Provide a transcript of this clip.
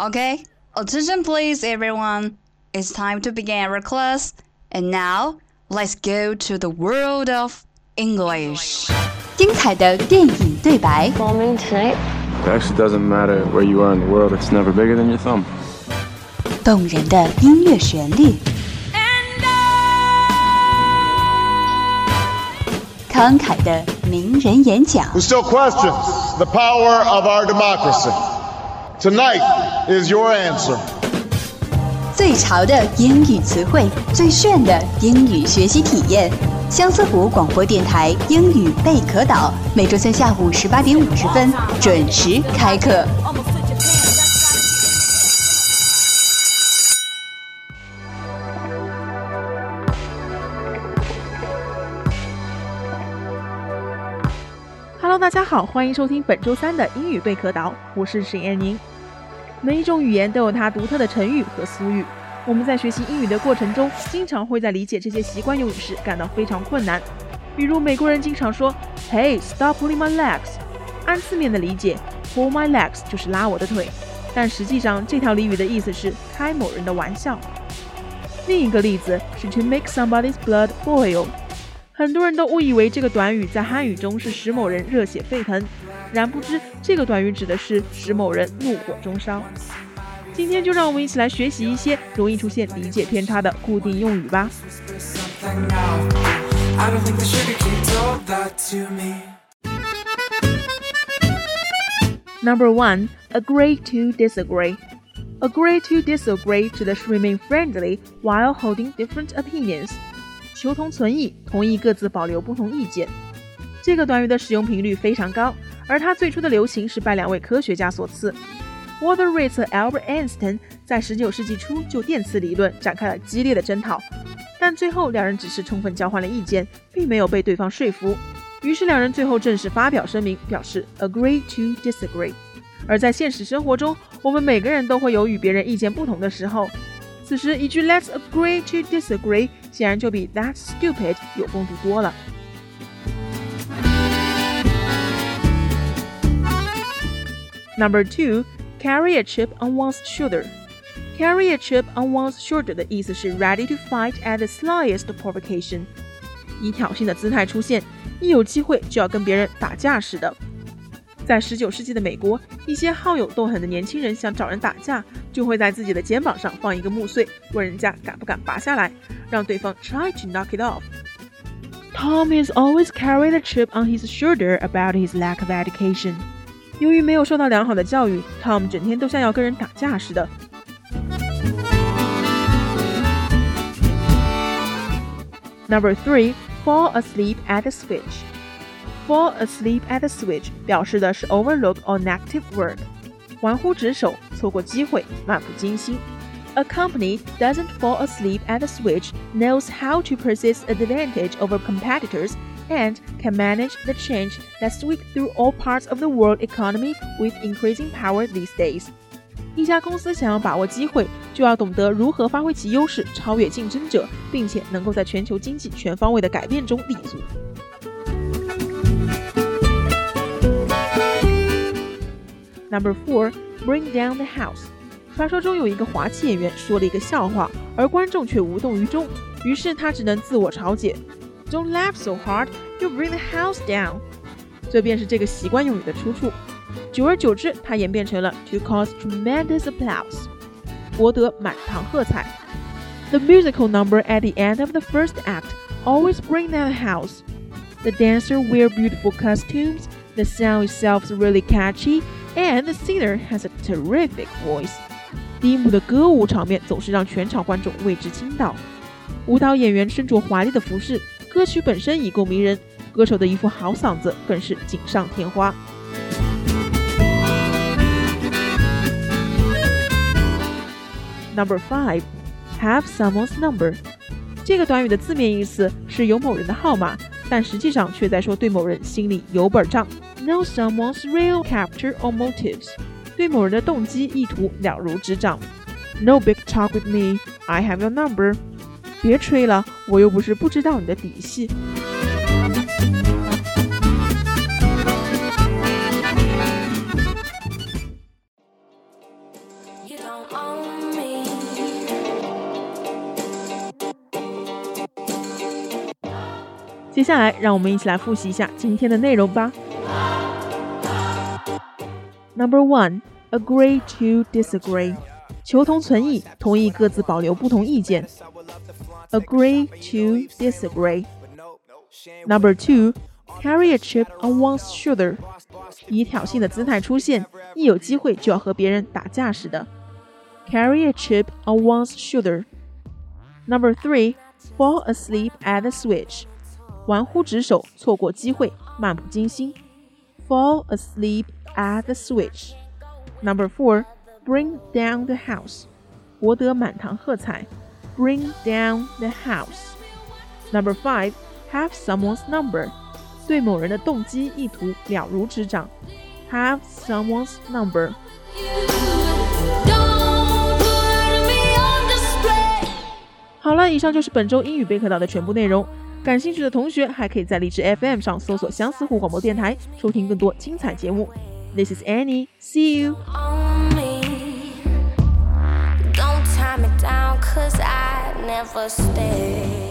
Okay, attention please everyone. It's time to begin our class. And now, let's go to the world of English. 精彩的电影对白， Bombing tonight? It actually doesn't matter where you are in the world, it's never bigger than your thumb. 动人的音乐旋律，慷慨的名人演讲， who still questions the power of our democracy. Tonight Is your answer. 最潮的英语词汇，最炫的英语学习体验。相思湖广播电台英语贝壳岛，每周三下午十八点五十分准时开课。Hello，大家好，欢迎收听本周三的英语贝壳岛，我是沈燕宁。每一种语言都有它独特的成语和俗语，我们在学习英语的过程中，经常会在理解这些习惯用语时感到非常困难。比如美国人经常说 “Hey, stop pulling my legs”，按字面的理解，“pull my legs” 就是拉我的腿，但实际上这条俚语的意思是开某人的玩笑。另一个例子是 “to make somebody's blood boil”。很多人都误以为这个短语在汉语中是使某人热血沸腾，然不知这个短语指的是使某人怒火中烧。今天就让我们一起来学习一些容易出现理解偏差的固定用语吧。Number one, agree to disagree. Agree to disagree 指的是 remain friendly while holding different opinions，求同存异，同意各自保留不同意见。这个短语的使用频率非常高，而它最初的流行是拜两位科学家所赐。Walter Ritz 和 Albert Einstein 在19世纪初就电磁理论展开了激烈的争讨，但最后两人只是充分交换了意见，并没有被对方说服。于是两人最后正式发表声明，表示 agree to disagree。而在现实生活中，我们每个人都会有与别人意见不同的时候。此时一句 Let's agree to disagree 显然就比 That's stupid 有风度多了。Number two, carry a chip on one's shoulder. Carry a chip on one's shoulder 的意思是 ready to fight at the slightest provocation，以挑衅的姿态出现，一有机会就要跟别人打架似的。 在19世纪的美国，一些好勇斗狠的年轻人想找人打架，就会在自己的肩膀上放一个木碎，问人家敢不敢拔下来，让对方 try to knock it off。Tom has always carried a chip on his shoulder about his lack of education。由于没有受到良好的教育，Tom 整天都像要跟人打架似的。Number three, fall asleep at the switch. Fall asleep at the switch 表示的是 overlook or negative word，玩忽职守，错过机会，漫不经心。A company doesn't fall asleep at the switch knows how to persist advantage over competitors and can manage the change that sweep through all parts of the world economy with increasing power these days. 一家公司想要把握机会，就要懂得如何发挥其优势，超越竞争者，并且能够在全球经济全方位的改变中立足。 Number four, bring down the house. 传说中有一个滑稽演员说了一个笑话，而观众却无动于衷，于是他只能自我嘲解：“Don't laugh so hard, you bring the house down。”这便是这个习惯用语的出处。久而久之，它演变成了 to cause tremendous applause，博得满堂喝彩。The musical number at the end of the first act always bring down the house. The dancer wear beautiful costumes. The sound itself is really catchy, and the singer has a terrific voice. 第一幕的歌舞场面总是让全场观众为之倾倒。舞蹈演员身着华丽的服饰，歌曲本身已够迷人，歌手的一副好嗓子更是锦上添花。Number five, have someone's number. 这个短语的字面意思是有某人的号码，但实际上却在说对某人心里有本账 Know someone's real capture or motives，对某人的动机意图了如指掌。No big talk with me, I have your number。别吹了，我又不是不知道你的底细。接下来，让我们一起来复习一下今天的内容吧。Number one, agree to disagree，求同存异，同意各自保留不同意见。Agree to disagree. Number two, carry a chip on one's shoulder，以挑衅的姿态出现，一有机会就要和别人打架似的。Carry a chip on one's shoulder. Number three, fall asleep at the switch，玩忽职守，错过机会，漫不经心。 Fall asleep at the switch. Number four, bring down the house，博得满堂喝彩。Bring down the house. Number five, have someone's number，对某人的动机意图了如指掌。Have someone's number. 好了，以上就是本周英语贝壳岛的全部内容。 感兴趣的同学还可以在荔枝 FM 上搜索相思湖广播电台，收听更多精彩节目。This is Annie. See you. Don't tie me down, cause I never stay.